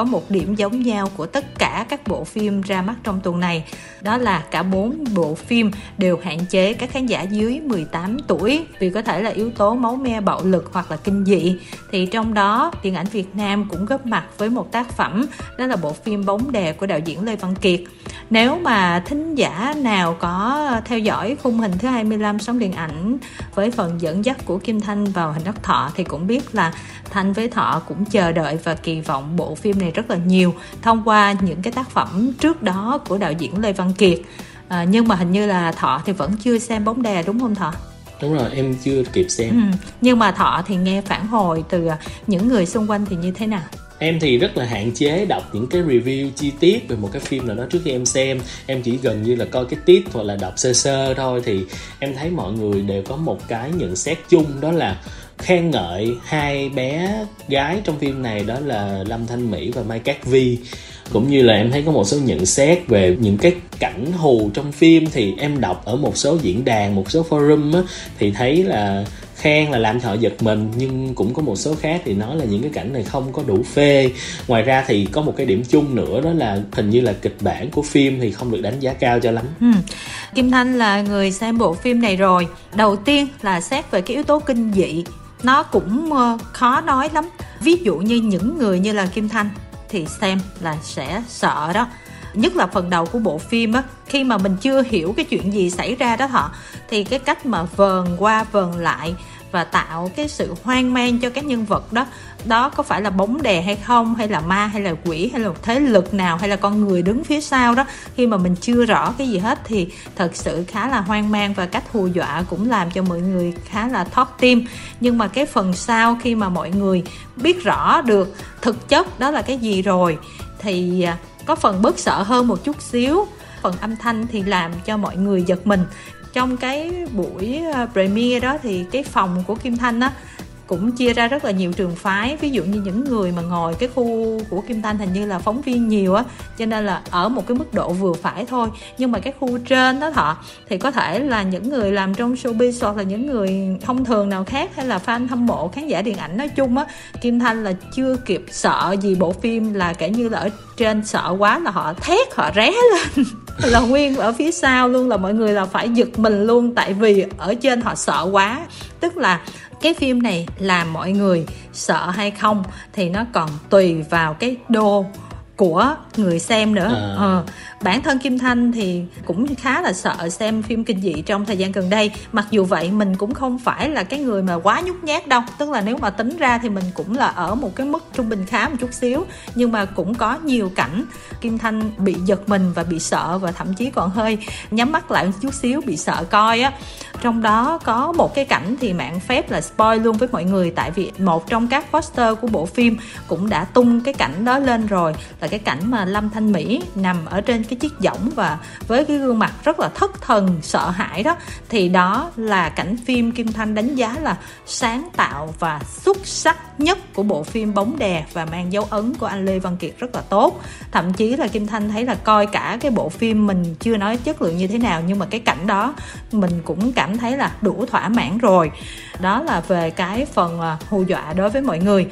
có một điểm giống nhau của tất cả các bộ phim ra mắt trong tuần này. Đó là cả bốn bộ phim đều hạn chế các khán giả dưới 18 tuổi. Vì có thể là yếu tố máu me, bạo lực hoặc là kinh dị, thì trong đó điện ảnh Việt Nam cũng góp mặt với một tác phẩm, đó là bộ phim Bóng đè của đạo diễn Lê Văn Kiệt. Nếu mà thính giả nào có theo dõi khung hình thứ 25 sóng điện ảnh với phần dẫn dắt của Kim Thanh vào hình đất thọ thì cũng biết là Thanh với Thọ cũng chờ đợi và kỳ vọng bộ phim này rất là nhiều thông qua những cái tác phẩm trước đó của đạo diễn Lê Văn Kiệt à, nhưng mà hình như là Thọ thì vẫn chưa xem bóng đè đúng không Thọ? đúng rồi em chưa kịp xem ừ. nhưng mà thọ thì nghe phản hồi từ những người xung quanh thì như thế nào em thì rất là hạn chế đọc những cái review chi tiết về một cái phim nào đó trước khi em xem em chỉ gần như là coi cái tiết hoặc là đọc sơ sơ thôi thì em thấy mọi người đều có một cái nhận xét chung đó là khen ngợi hai bé gái trong phim này đó là Lâm Thanh Mỹ và Mai Cát Vi. Cũng như là em thấy có một số nhận xét về những cái cảnh hù trong phim thì em đọc ở một số diễn đàn một số forum á, thì thấy là khen là làm thợ giật mình. Nhưng cũng có một số khác thì nói là những cái cảnh này không có đủ phê. Ngoài ra thì có một cái điểm chung nữa đó là hình như là kịch bản của phim thì không được đánh giá cao cho lắm. Ừ. kim thanh là người xem bộ phim này rồi. Đầu tiên là xét về cái yếu tố kinh dị nó cũng ờ, khó nói lắm. Ví dụ như những người như là kim thanh thì xem là sẽ sợ đó. Nhất là phần đầu của bộ phim á, khi mà mình chưa hiểu cái chuyện gì xảy ra đó họ, thì cái cách mà vờn qua vờn lại và tạo cái sự hoang mang cho các nhân vật đó. Đó có phải là bóng đè hay không, hay là ma, hay là quỷ, hay là thế lực nào, hay là con người đứng phía sau đó? Khi mà mình chưa rõ cái gì hết thì thật sự khá là hoang mang và cách hù dọa cũng làm cho mọi người khá là thót tim. Nhưng mà cái phần sau khi mà mọi người biết rõ được thực chất đó là cái gì rồi thì à, có phần bớt sợ hơn một chút xíu. Phần âm thanh thì làm cho mọi người giật mình trong cái buổi ờ, premiere đó thì cái phòng của Kim Thanh á, cũng chia ra rất là nhiều trường phái. Ví dụ như những người mà ngồi cái khu của Kim Thanh hình như là phóng viên nhiều á, cho nên là ở một cái mức độ vừa phải thôi. Nhưng mà cái khu trên đó thọ thì có thể là những người làm trong showbiz hoặc là những người thông thường nào khác hay là fan hâm mộ, khán giả điện ảnh nói chung á, Kim Thanh là chưa kịp sợ gì bộ phim là kể như là ở trên sợ quá là họ thét, họ ré lên. là nguyên ở phía sau luôn, là mọi người là phải giật mình luôn, tại vì ở trên họ sợ quá. Tức là cái phim này làm mọi người sợ hay không thì nó còn tùy vào cái đô của người xem nữa. À. ờ, bản thân kim thanh thì cũng khá là sợ xem phim kinh dị trong thời gian gần đây. Mặc dù vậy mình cũng không phải là cái người mà quá nhút nhát đâu. Tức là nếu mà tính ra thì mình cũng là ở một cái mức trung bình khá một chút xíu. Nhưng mà cũng có nhiều cảnh kim thanh bị giật mình và bị sợ và thậm chí còn hơi nhắm mắt lại một chút xíu bị sợ coi á. Trong đó có một cái cảnh thì mạng phép là spoil luôn với mọi người. Tại vì một trong các poster của bộ phim cũng đã tung cái cảnh đó lên rồi. Là cái cảnh mà lâm thanh mỹ nằm ở trên cái chiếc võng và với cái gương mặt rất là thất thần, sợ hãi đó, thì đó là cảnh phim kim thanh đánh giá là sáng tạo và xuất sắc nhất của bộ phim bóng đè và mang dấu ấn của anh lê văn kiệt rất là tốt. Thậm chí là kim thanh thấy là coi cả cái bộ phim mình chưa nói chất lượng như thế nào, nhưng mà cái cảnh đó mình cũng cảm thấy là đủ thỏa mãn rồi. Đó là về cái phần à, hù dọa đối với mọi người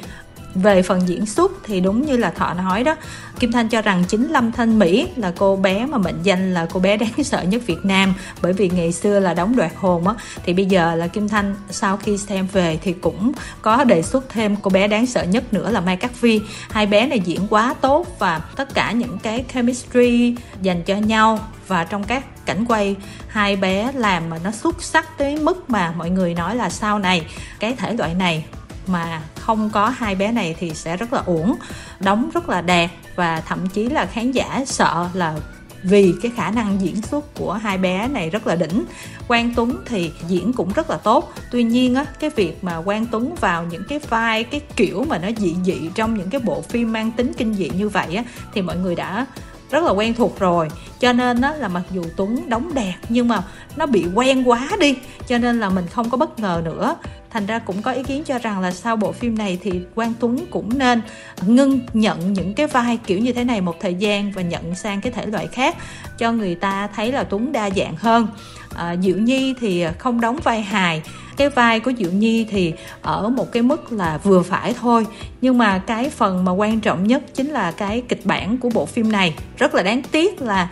về phần diễn xuất thì đúng như là thọ nói đó, kim thanh cho rằng chính lâm thanh mỹ là cô bé mà mệnh danh là cô bé đáng sợ nhất việt nam. Bởi vì ngày xưa là đóng đoạt hồn á, thì bây giờ là kim thanh sau khi xem về thì cũng có đề xuất thêm cô bé đáng sợ nhất nữa là mai cát vi hai bé này diễn quá tốt và tất cả những cái chemistry dành cho nhau và trong các cảnh quay, hai bé làm mà nó xuất sắc tới mức mà mọi người nói là sau này, cái thể loại này mà không có hai bé này thì sẽ rất là uổng, đóng rất là đẹp và thậm chí là khán giả sợ là vì cái khả năng diễn xuất của hai bé này rất là đỉnh. Quang Tuấn thì diễn cũng rất là tốt. Tuy nhiên á, cái việc mà Quang Tuấn vào những cái vai, cái kiểu mà nó dị dị trong những cái bộ phim mang tính kinh dị như vậy á, thì mọi người đã rất là quen thuộc rồi. Cho nên đó là mặc dù Tuấn đóng đẹp nhưng mà nó bị quen quá đi cho nên là mình không có bất ngờ nữa. Thành ra cũng có ý kiến cho rằng là sau bộ phim này thì quang tuấn cũng nên ngưng nhận những cái vai kiểu như thế này một thời gian và nhận sang cái thể loại khác cho người ta thấy là tuấn đa dạng hơn. À, diệu nhi thì không đóng vai hài cái vai của diệu nhi thì ở một cái mức là vừa phải thôi. Nhưng mà cái phần mà quan trọng nhất chính là cái kịch bản của bộ phim này. Rất là đáng tiếc là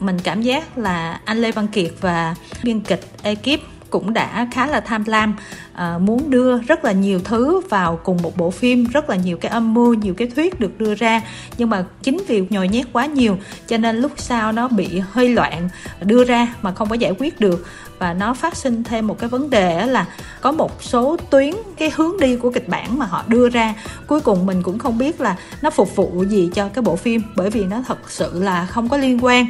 mình cảm giác là anh lê văn kiệt và biên kịch ekip cũng đã khá là tham lam à, muốn đưa rất là nhiều thứ vào cùng một bộ phim rất là nhiều cái âm mưu nhiều cái thuyết được đưa ra. Nhưng mà chính vì nhồi nhét quá nhiều cho nên lúc sau nó bị hơi loạn đưa ra mà không có giải quyết được và nó phát sinh thêm một cái vấn đề là có một số tuyến cái hướng đi của kịch bản mà họ đưa ra. Cuối cùng mình cũng không biết là nó phục vụ gì cho cái bộ phim, bởi vì nó thật sự là không có liên quan.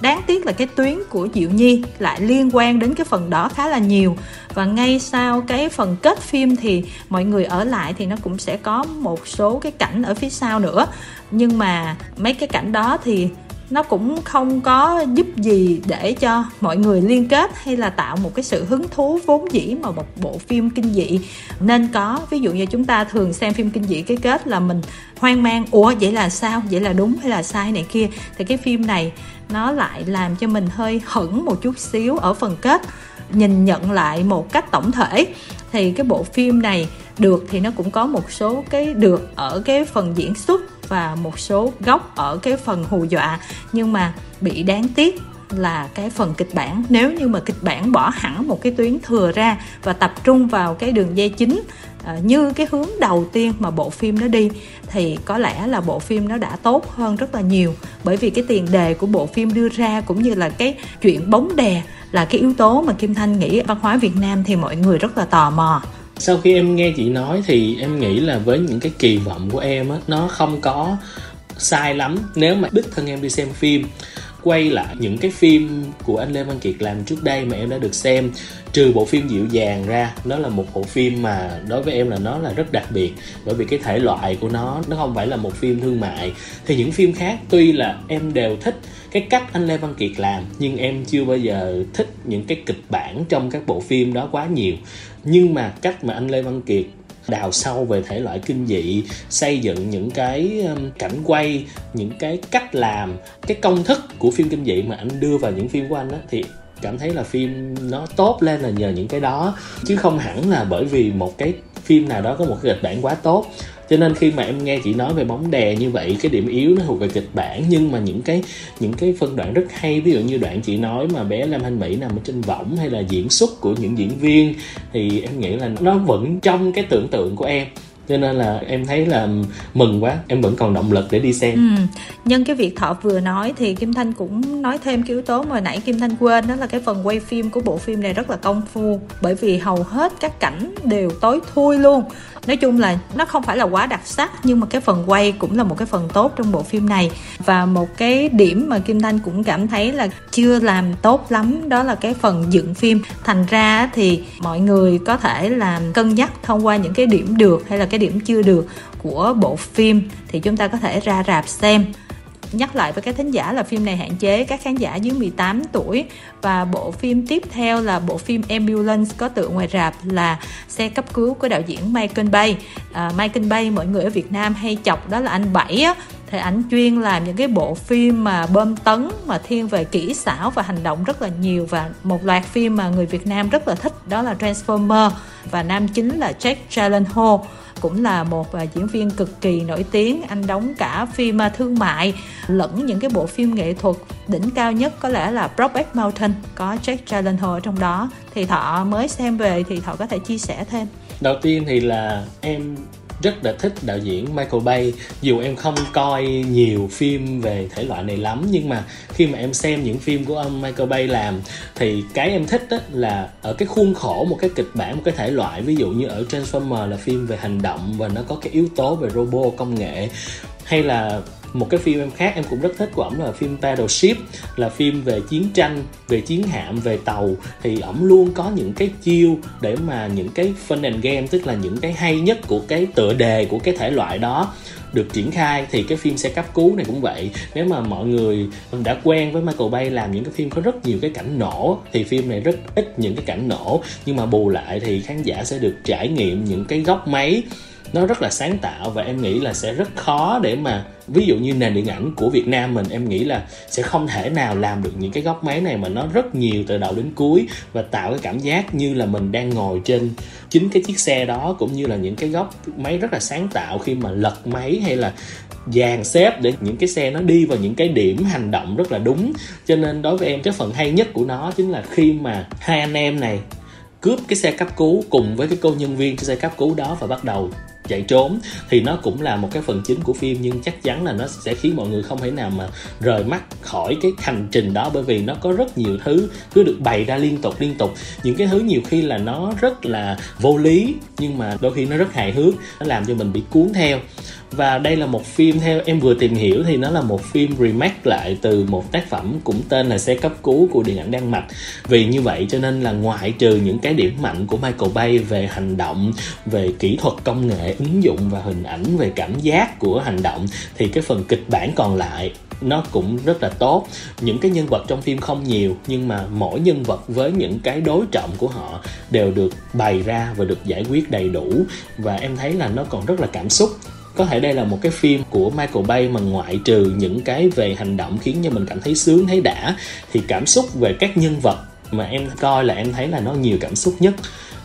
Đáng tiếc là cái tuyến của diệu nhi lại liên quan đến cái phần đó khá là nhiều. Và ngay sau cái phần kết phim thì mọi người ở lại thì nó cũng sẽ có một số cái cảnh ở phía sau nữa. Nhưng mà mấy cái cảnh đó thì nó cũng không có giúp gì để cho mọi người liên kết hay là tạo một cái sự hứng thú vốn dĩ mà một bộ phim kinh dị. Nên có, ví dụ như chúng ta thường xem phim kinh dị cái kết là mình hoang mang, ủa, vậy là sao? Vậy là đúng hay là sai? này kia. Thì cái phim này nó lại làm cho mình hơi hững một chút xíu ở phần kết, nhìn nhận lại một cách tổng thể. Thì cái bộ phim này được thì nó cũng có một số cái được ở cái phần diễn xuất và một số góc ở cái phần hù dọa. Nhưng mà bị đáng tiếc là cái phần kịch bản, nếu như mà kịch bản bỏ hẳn một cái tuyến thừa ra và tập trung vào cái đường dây chính ờ, như cái hướng đầu tiên mà bộ phim nó đi, thì có lẽ là bộ phim nó đã tốt hơn rất là nhiều. Bởi vì cái tiền đề của bộ phim đưa ra cũng như là cái chuyện bóng đè là cái yếu tố mà kim thanh nghĩ văn hóa việt nam thì mọi người rất là tò mò sau khi em nghe chị nói thì em nghĩ là với những cái kỳ vọng của em á, nó không có sai lắm nếu mà đích thân em đi xem phim quay lại những cái phim của anh Lê Văn Kiệt làm trước đây mà em đã được xem. Trừ bộ phim dịu dàng ra, nó là một bộ phim mà đối với em là nó là rất đặc biệt, bởi vì cái thể loại của nó nó không phải là một phim thương mại. Thì những phim khác, tuy là em đều thích cái cách anh Lê Văn Kiệt làm, nhưng em chưa bao giờ thích những cái kịch bản trong các bộ phim đó quá nhiều. Nhưng mà cách mà anh Lê Văn Kiệt đào sâu về thể loại kinh dị, xây dựng những cái um, cảnh quay, những cái cách làm, cái công thức của phim kinh dị mà anh đưa vào những phim của anh á, thì cảm thấy là phim nó tốt lên là nhờ những cái đó. Chứ không hẳn là bởi vì một cái phim nào đó có một cái kịch bản quá tốt cho nên khi mà em nghe chị nói về bóng đè như vậy, cái điểm yếu nó thuộc về kịch bản, nhưng mà những cái những cái phân đoạn rất hay, ví dụ như đoạn chị nói mà bé Lam Thanh Mỹ nằm ở trên võng hay là diễn xuất của những diễn viên, thì em nghĩ là nó vẫn trong cái tưởng tượng của em cho nên là em thấy là mừng quá, em vẫn còn động lực để đi xem. Ừ. nhân cái việc thọ vừa nói thì kim thanh cũng nói thêm cái yếu tố mà nãy kim thanh quên, đó là cái phần quay phim của bộ phim này rất là công phu, bởi vì hầu hết các cảnh đều tối thui luôn. Nói chung là nó không phải là quá đặc sắc, nhưng mà cái phần quay cũng là một cái phần tốt trong bộ phim này. Và một cái điểm mà kim thanh cũng cảm thấy là chưa làm tốt lắm, đó là cái phần dựng phim. Thành ra thì mọi người có thể làm cân nhắc thông qua những cái điểm được hay là cái điểm chưa được của bộ phim thì chúng ta có thể ra rạp xem. Nhắc lại với các thính giả là phim này hạn chế các khán giả dưới 18 tuổi. Và bộ phim tiếp theo là bộ phim Ambulance có tựa ngoài rạp là xe cấp cứu của đạo diễn Michael Bay. À, Michael Bay mọi người ở Việt Nam hay chọc đó là anh Bảy á. Thì ảnh chuyên làm những cái bộ phim mà bơm tấn mà thiên về kỹ xảo và hành động rất là nhiều. Và một loạt phim mà người Việt Nam rất là thích đó là Transformer. Và nam chính là Jack Gyllenhaal cũng là một à, diễn viên cực kỳ nổi tiếng. Anh đóng cả phim à, thương mại lẫn những cái bộ phim nghệ thuật đỉnh cao nhất, có lẽ là Brokeback Mountain, có Jack Gyllenhaal trong đó. Thì thọ, mới xem về thì thọ có thể chia sẻ thêm. Đầu tiên thì là em rất là thích đạo diễn Michael Bay. Dù em không coi nhiều phim về thể loại này lắm, nhưng mà khi mà em xem những phim của ông Michael Bay làm, thì cái em thích đó là ở cái khuôn khổ, một cái kịch bản, một cái thể loại. Ví dụ như ở Transformer là phim về hành động và nó có cái yếu tố về robot, công nghệ, hay là một cái phim em khác em cũng rất thích của ổng là phim Battleship là phim về chiến tranh, về chiến hạm, về tàu. Thì ổng luôn có những cái chiêu để mà những cái fun and game tức là những cái hay nhất của cái tựa đề, của cái thể loại đó được triển khai. Thì cái phim xe cấp cứu này cũng vậy. Nếu mà mọi người đã quen với Michael Bay làm những cái phim có rất nhiều cái cảnh nổ, thì phim này rất ít những cái cảnh nổ. Nhưng mà bù lại thì khán giả sẽ được trải nghiệm những cái góc máy nó rất là sáng tạo và em nghĩ là sẽ rất khó để mà, ví dụ như nền điện ảnh của Việt Nam mình, em nghĩ là sẽ không thể nào làm được những cái góc máy này mà nó rất nhiều từ đầu đến cuối và tạo cái cảm giác như là mình đang ngồi trên chính cái chiếc xe đó cũng như là những cái góc máy rất là sáng tạo khi mà lật máy hay là dàn xếp để những cái xe nó đi vào những cái điểm hành động rất là đúng. Cho nên đối với em, cái phần hay nhất của nó chính là khi mà hai anh em này cướp cái xe cấp cứu cùng với cái cô nhân viên trên xe cấp cứu đó và bắt đầu chạy trốn thì nó cũng là một cái phần chính của phim, nhưng chắc chắn là nó sẽ khiến mọi người không thể nào mà rời mắt khỏi cái hành trình đó, bởi vì nó có rất nhiều thứ cứ được bày ra liên tục liên tục. Những cái thứ nhiều khi là nó rất là vô lý, nhưng mà đôi khi nó rất hài hước, nó làm cho mình bị cuốn theo và đây là một phim theo em vừa tìm hiểu thì nó là một phim remake lại từ một tác phẩm cũng tên là xe cấp cứu của điện ảnh Đan Mạch. Vì như vậy cho nên là ngoại trừ những cái điểm mạnh của Michael Bay về hành động, về kỹ thuật công nghệ, ứng dụng và hình ảnh, về cảm giác của hành động, thì cái phần kịch bản còn lại nó cũng rất là tốt. Những cái nhân vật trong phim không nhiều, nhưng mà mỗi nhân vật với những cái đối trọng của họ đều được bày ra và được giải quyết đầy đủ. Và em thấy là nó còn rất là cảm xúc có thể đây là một cái phim của Michael Bay mà ngoại trừ những cái về hành động khiến cho mình cảm thấy sướng, thấy đã, thì cảm xúc về các nhân vật mà em coi là em thấy là nó nhiều cảm xúc nhất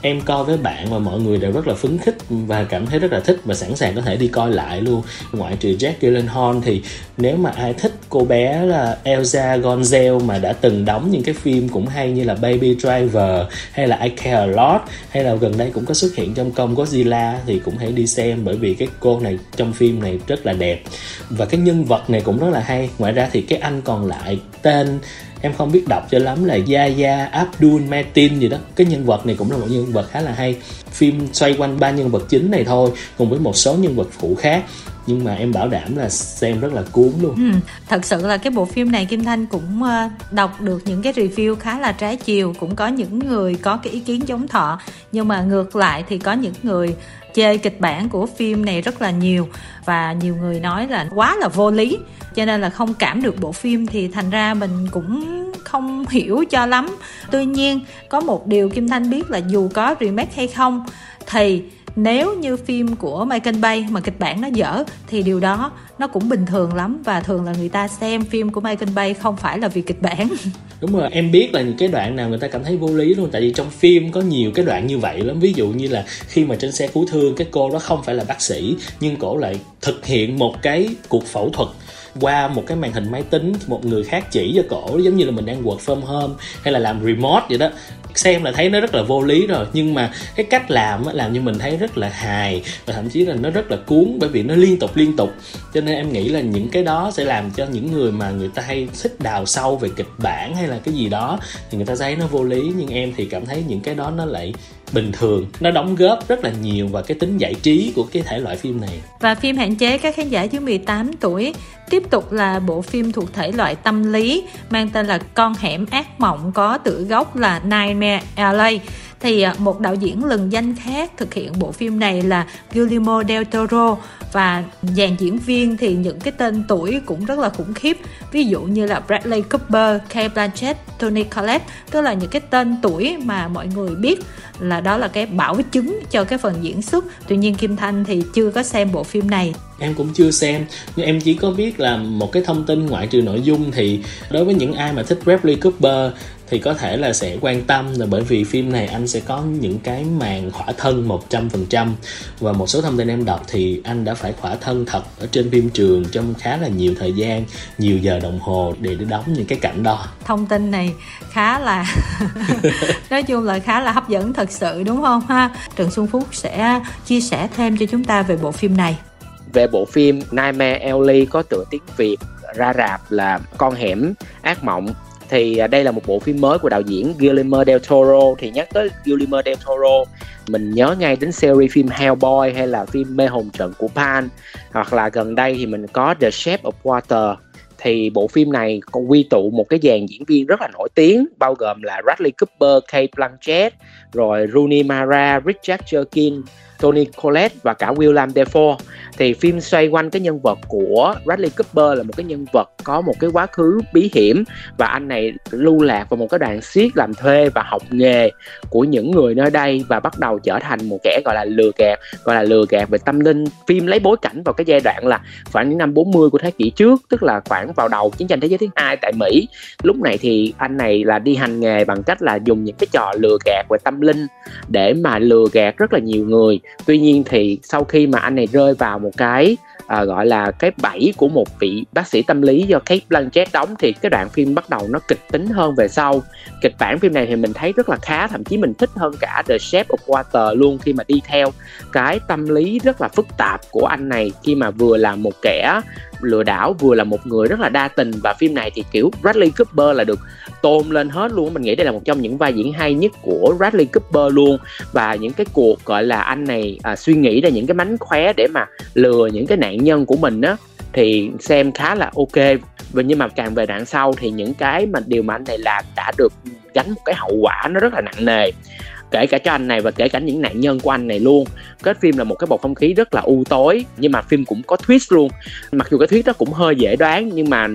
em coi với bạn và mọi người đều rất là phấn khích và cảm thấy rất là thích và sẵn sàng có thể đi coi lại luôn. Ngoại trừ Jack Gyllenhaal thì nếu mà ai thích cô bé là Elsa Gonzel mà đã từng đóng những cái phim cũng hay như là Baby Driver hay là I Care A Lot hay là gần đây cũng có xuất hiện trong công Godzilla thì cũng hãy đi xem bởi vì cái cô này trong phim này rất là đẹp. Và cái nhân vật này cũng rất là hay. Ngoài ra thì cái anh còn lại tên em không biết đọc cho lắm là Yaya Abdul Mateen gì đó. Cái nhân vật này cũng là một nhân vật khá là hay. Phim xoay quanh ba nhân vật chính này thôi cùng với một số nhân vật phụ khác. Nhưng mà em bảo đảm là xem rất là cuốn luôn. Ừ, thật sự là cái bộ phim này kim thanh cũng ờ, đọc được những cái review khá là trái chiều. Cũng có những người có cái ý kiến chống thọ. Nhưng mà ngược lại thì có những người chê kịch bản của phim này rất là nhiều và nhiều người nói là quá là vô lý. Cho nên là không cảm được bộ phim thì thành ra mình cũng không hiểu cho lắm. Tuy nhiên, có một điều kim thanh biết là dù có remake hay không thì nếu như phim của Michael Bay mà kịch bản nó dở, thì điều đó nó cũng bình thường lắm và thường là người ta xem phim của Michael Bay không phải là vì kịch bản. Đúng rồi, em biết là những cái đoạn nào người ta cảm thấy vô lý luôn, tại vì trong phim có nhiều cái đoạn như vậy lắm. Ví dụ như là khi mà trên xe cứu thương, cái cô đó không phải là bác sĩ, nhưng cổ lại thực hiện một cái cuộc phẫu thuật qua một cái màn hình máy tính, một người khác chỉ cho cổ, giống như là mình đang work from home hay là làm remote vậy đó xem là thấy nó rất là vô lý rồi. Nhưng mà cái cách làm làm như mình thấy rất là hài và thậm chí là nó rất là cuốn bởi vì nó liên tục liên tục. Cho nên em nghĩ là những cái đó sẽ làm cho những người mà người ta hay thích đào sâu về kịch bản hay là cái gì đó thì người ta thấy nó vô lý. Nhưng em thì cảm thấy những cái đó nó lại bình thường. Nó đóng góp rất là nhiều vào cái tính giải trí của cái thể loại phim này. Và phim hạn chế các khán giả dưới 18 tuổi tiếp tục là bộ phim thuộc thể loại tâm lý mang tên là Con hẻm ác mộng có tựa gốc là Nightmare alley. Thì à, một đạo diễn lừng danh khác thực hiện bộ phim này là Guillermo del Toro và dàn diễn viên thì những cái tên tuổi cũng rất là khủng khiếp. Ví dụ như là Bradley Cooper, Kate Blanchett, Tony Collette tức là những cái tên tuổi mà mọi người biết là đó là cái bảo chứng cho cái phần diễn xuất. Tuy nhiên Kim Thanh thì chưa có xem bộ phim này. Em cũng chưa xem nhưng em chỉ có biết là một cái thông tin ngoại trừ nội dung thì đối với những ai mà thích Bradley Cooper thì có thể là sẽ quan tâm là bởi vì phim này anh sẽ có những cái màn khỏa thân 100% và một số thông tin em đọc thì anh đã phải khỏa thân thật ở trên phim trường trong khá là nhiều thời gian nhiều giờ đồng hồ để để đóng những cái cảnh đó. Thông tin này khá là nói chung là khá là hấp dẫn thật sự đúng không ha? Trần Xuân Phúc sẽ chia sẻ thêm cho chúng ta về bộ phim này. Về bộ phim Nightmare Alley có tựa tiếng Việt ra rạp là con hẻm ác mộng thì à, đây là một bộ phim mới của đạo diễn Guillermo del Toro. Thì nhắc tới Guillermo del Toro mình nhớ ngay đến series phim Hellboy hay là phim Mê hồn trận của Pan. Hoặc là gần đây thì mình có The Shape of Water. Thì bộ phim này còn quy tụ một cái dàn diễn viên rất là nổi tiếng bao gồm là Bradley Cooper, Kate Blanchett, rồi Rooney Mara, Richard Jerkin, Tony Collette và cả William Defoe. Thì phim xoay quanh cái nhân vật của Bradley Cooper là một cái nhân vật có một cái quá khứ bí hiểm. Và anh này lưu lạc vào một cái đoàn xiết làm thuê và học nghề của những người nơi đây và bắt đầu trở thành một kẻ gọi là lừa gạt, gọi là lừa gạt về tâm linh. Phim lấy bối cảnh vào cái giai đoạn là khoảng những năm 40 của thế kỷ trước, tức là khoảng vào đầu chiến tranh thế giới thứ hai tại Mỹ. Lúc này thì anh này là đi hành nghề bằng cách là dùng những cái trò lừa gạt về tâm linh để mà lừa gạt rất là nhiều người tuy nhiên thì sau khi mà anh này rơi vào một cái à, gọi là cái bẫy của một vị bác sĩ tâm lý do Kate Blanchett đóng thì cái đoạn phim bắt đầu nó kịch tính hơn về sau. Kịch bản phim này thì mình thấy rất là khá thậm chí mình thích hơn cả The Shape of Water luôn khi mà đi theo cái tâm lý rất là phức tạp của anh này khi mà vừa là một kẻ lừa đảo vừa là một người rất là đa tình và phim này thì kiểu Bradley Cooper là được tôn lên hết luôn mình nghĩ đây là một trong những vai diễn hay nhất của Bradley Cooper luôn. Và những cái cuộc gọi là anh này à, suy nghĩ ra những cái mánh khóe để mà lừa những cái nạn nhân của mình á thì xem khá là ok. Và nhưng mà càng về đoạn sau thì những cái mà điều mà anh này làm đã được gánh một cái hậu quả nó rất là nặng nề kể cả cho anh này và kể cả những nạn nhân của anh này luôn. Kết phim là một cái bầu không khí rất là u tối, nhưng mà phim cũng có twist luôn. Mặc dù cái twist đó cũng hơi dễ đoán, nhưng mà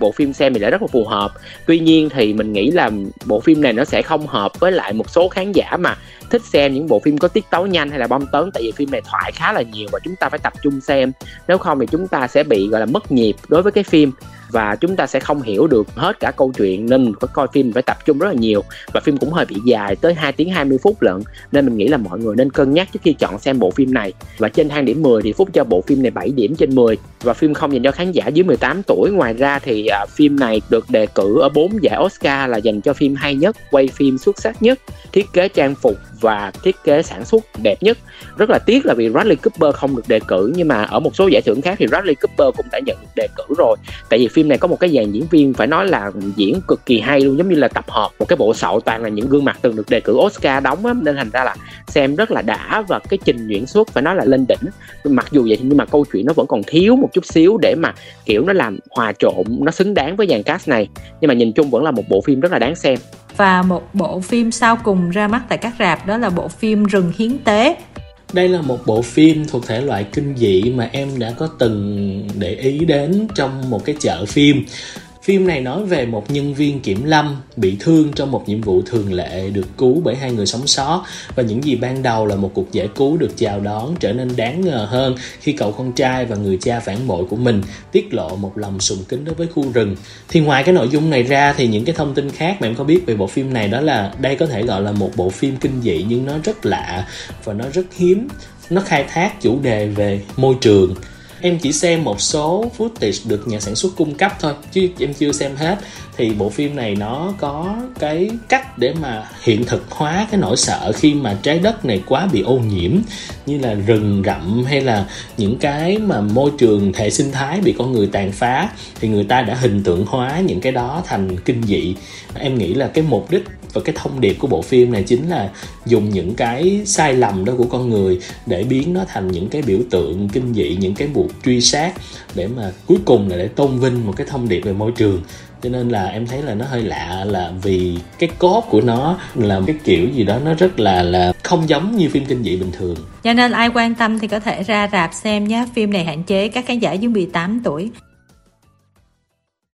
bộ phim xem thì lại rất là phù hợp. Tuy nhiên thì mình nghĩ là bộ phim này nó sẽ không hợp với lại một số khán giả mà thích xem những bộ phim có tiết tấu nhanh hay là bom tấn tại vì phim này thoại khá là nhiều và chúng ta phải tập trung xem. Nếu không thì chúng ta sẽ bị gọi là mất nhịp đối với cái phim và chúng ta sẽ không hiểu được hết cả câu chuyện nên mình phải coi phim phải tập trung rất là nhiều và phim cũng hơi bị dài tới 2 tiếng 20 phút lận nên mình nghĩ là mọi người nên cân nhắc trước khi chọn xem bộ phim này. Và trên thang điểm 10 thì Phúc cho bộ phim này 7 điểm trên 10 và phim không dành cho khán giả dưới 18 tuổi. Ngoài ra thì uh, phim này được đề cử ở 4 giải Oscar là dành cho phim hay nhất quay phim xuất sắc nhất thiết kế trang phục và thiết kế sản xuất đẹp nhất. Rất là tiếc là vì Bradley Cooper không được đề cử, nhưng mà ở một số giải thưởng khác thì Bradley Cooper cũng đã nhận được đề cử rồi. Tại vì phim này có một cái dàn diễn viên phải nói là diễn cực kỳ hay luôn, giống như là tập hợp một cái bộ sậu toàn là những gương mặt từng được đề cử Oscar đóng á, nên thành ra là xem rất là đã và cái trình diễn xuất phải nói là lên đỉnh. Mặc dù vậy nhưng mà câu chuyện nó vẫn còn thiếu một chút xíu để mà, kiểu, nó làm hòa trộn, nó xứng đáng với dàn cast này. Nhưng mà nhìn chung vẫn là một bộ phim rất là đáng xem và một bộ phim sau cùng ra mắt tại các rạp, đó là bộ phim Rừng Hiến Tế. Đây là một bộ phim thuộc thể loại kinh dị mà em đã có từng để ý đến trong một cái chợ phim. Phim này nói về một nhân viên kiểm lâm bị thương trong một nhiệm vụ thường lệ được cứu bởi hai người sống sót và những gì ban đầu là một cuộc giải cứu được chào đón trở nên đáng ngờ hơn khi cậu con trai và người cha phản bội của mình tiết lộ một lòng sùng kính đối với khu rừng. Thì ngoài cái nội dung này ra, thì những cái thông tin khác mà em có biết về bộ phim này đó là đây có thể gọi là một bộ phim kinh dị nhưng nó rất lạ và nó rất hiếm. Nó khai thác chủ đề về môi trường em chỉ xem một số footage được nhà sản xuất cung cấp thôi, chứ em chưa xem hết. Thì bộ phim này nó có cái cách để mà hiện thực hóa cái nỗi sợ khi mà trái đất này quá bị ô nhiễm, như là rừng rậm hay là những cái mà môi trường hệ sinh thái bị con người tàn phá. Thì người ta đã hình tượng hóa những cái đó thành kinh dị. Em nghĩ là cái mục đích và cái thông điệp của bộ phim này chính là dùng những cái sai lầm đó của con người để biến nó thành những cái biểu tượng kinh dị, những cái buộc truy sát để mà cuối cùng là để tôn vinh một cái thông điệp về môi trường. Cho nên là em thấy là nó hơi lạ là vì cái cốt của nó là cái kiểu gì đó nó rất là là không giống như phim kinh dị bình thường. Cho nên ai quan tâm thì có thể ra rạp xem nhé. Phim này hạn chế các khán giả dưới 18 tuổi.